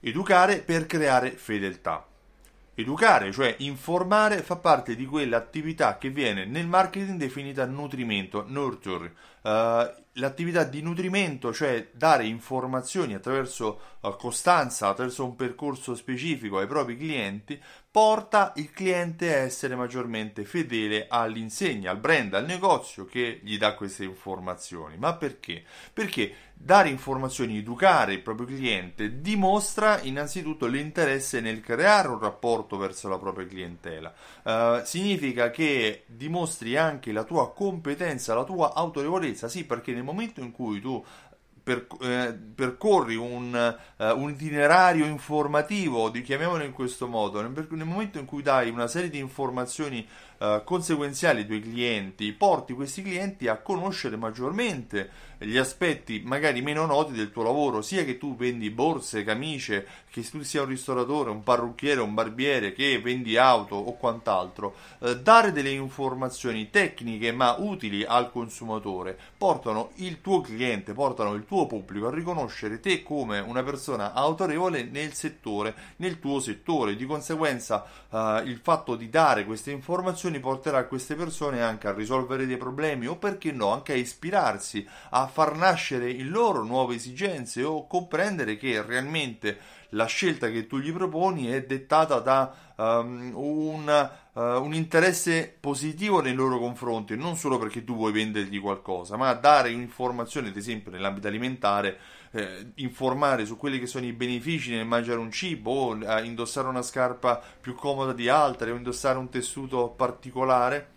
Educare per creare fedeltà. Educare, cioè informare, fa parte di quell'attività che viene nel marketing definita nutrimento, nurture. Uh, l'attività di nutrimento, cioè dare informazioni attraverso uh, costanza, attraverso un percorso specifico ai propri clienti, porta il cliente a essere maggiormente fedele all'insegna, al brand, al negozio che gli dà queste informazioni. Ma perché? Perché dare informazioni, educare il proprio cliente dimostra innanzitutto l'interesse nel creare un rapporto verso la propria clientela. Uh, significa che dimostri anche la tua competenza, la tua autorevolezza, sì, perché nel momento in cui tu eh, percorri un, eh, un, itinerario informativo, chiamiamolo in questo modo, nel, nel, momento in cui dai una serie di informazioni eh, conseguenziali ai tuoi clienti, porti questi clienti a conoscere maggiormente gli aspetti magari meno noti del tuo lavoro, sia che tu vendi borse, camicie, che tu sia un ristoratore, un parrucchiere, un barbiere, che vendi auto o quant'altro, eh, dare delle informazioni tecniche ma utili al consumatore portano il tuo cliente, portano il tuo pubblico a riconoscere te come una persona autorevole nel settore, nel tuo settore. Di conseguenza eh, il fatto di dare queste informazioni porterà queste persone anche a risolvere dei problemi o perché no, anche a ispirarsi, a far nascere in loro nuove esigenze o comprendere che realmente la scelta che tu gli proponi è dettata da um, un, uh, un, interesse positivo nei loro confronti, non solo perché tu vuoi vendergli qualcosa, ma dare informazioni, ad esempio nell'ambito alimentare, eh, informare su quelli che sono i benefici nel mangiare un cibo o uh, indossare una scarpa più comoda di altre o indossare un tessuto particolare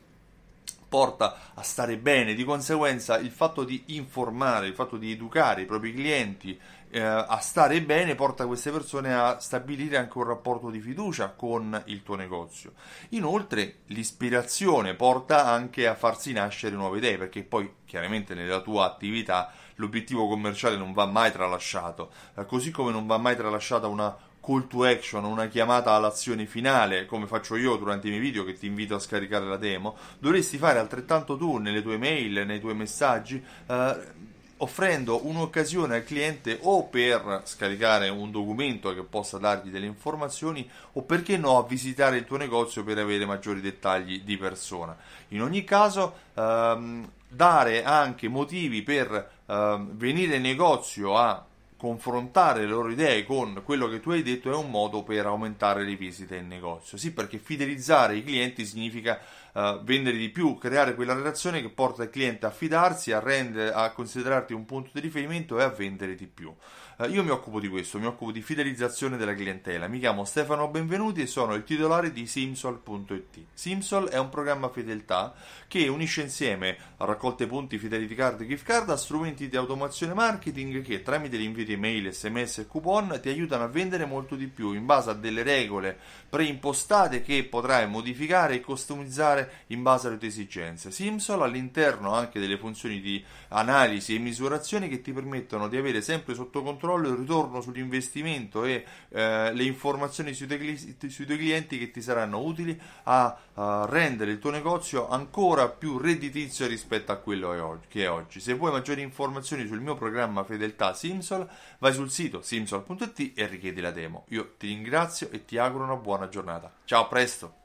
porta a stare bene, di conseguenza il fatto di informare, il fatto di educare i propri clienti eh, a stare bene porta queste persone a stabilire anche un rapporto di fiducia con il tuo negozio. Inoltre l'ispirazione porta anche a farsi nascere nuove idee, perché poi chiaramente nella tua attività l'obiettivo commerciale non va mai tralasciato, eh, così come non va mai tralasciata una call to action, una chiamata all'azione finale, come faccio io durante i miei video che ti invito a scaricare la demo, dovresti fare altrettanto tu nelle tue mail, nei tuoi messaggi, eh, offrendo un'occasione al cliente o per scaricare un documento che possa dargli delle informazioni o perché no a visitare il tuo negozio per avere maggiori dettagli di persona. In ogni caso, ehm, dare anche motivi per ehm, venire in negozio a confrontare le loro idee con quello che tu hai detto è un modo per aumentare le visite in negozio. Sì, perché fidelizzare i clienti significa uh, vendere di più, creare quella relazione che porta il cliente a fidarsi, a, rendere, a considerarti un punto di riferimento e a vendere di più. Uh, io mi occupo di questo, mi occupo di fidelizzazione della clientela. Mi chiamo Stefano Benvenuti e sono il titolare di Simsol.it. Simsol è un programma fedeltà che unisce insieme a raccolte punti, fidelity card e gift card a strumenti di automazione marketing che tramite l'invito tramite mail, sms e coupon ti aiutano a vendere molto di più in base a delle regole preimpostate che potrai modificare e customizzare in base alle tue esigenze. Simsol all'interno anche delle funzioni di analisi e misurazione che ti permettono di avere sempre sotto controllo il ritorno sull'investimento e eh, le informazioni sui tuoi, sui tuoi, clienti che ti saranno utili a, a, rendere il tuo negozio ancora più redditizio rispetto a quello che è oggi. Se vuoi maggiori informazioni sul mio programma Fedeltà Simsol, vai sul sito simsol.it e richiedi la demo. Io ti ringrazio e ti auguro una buona giornata. Ciao, a presto!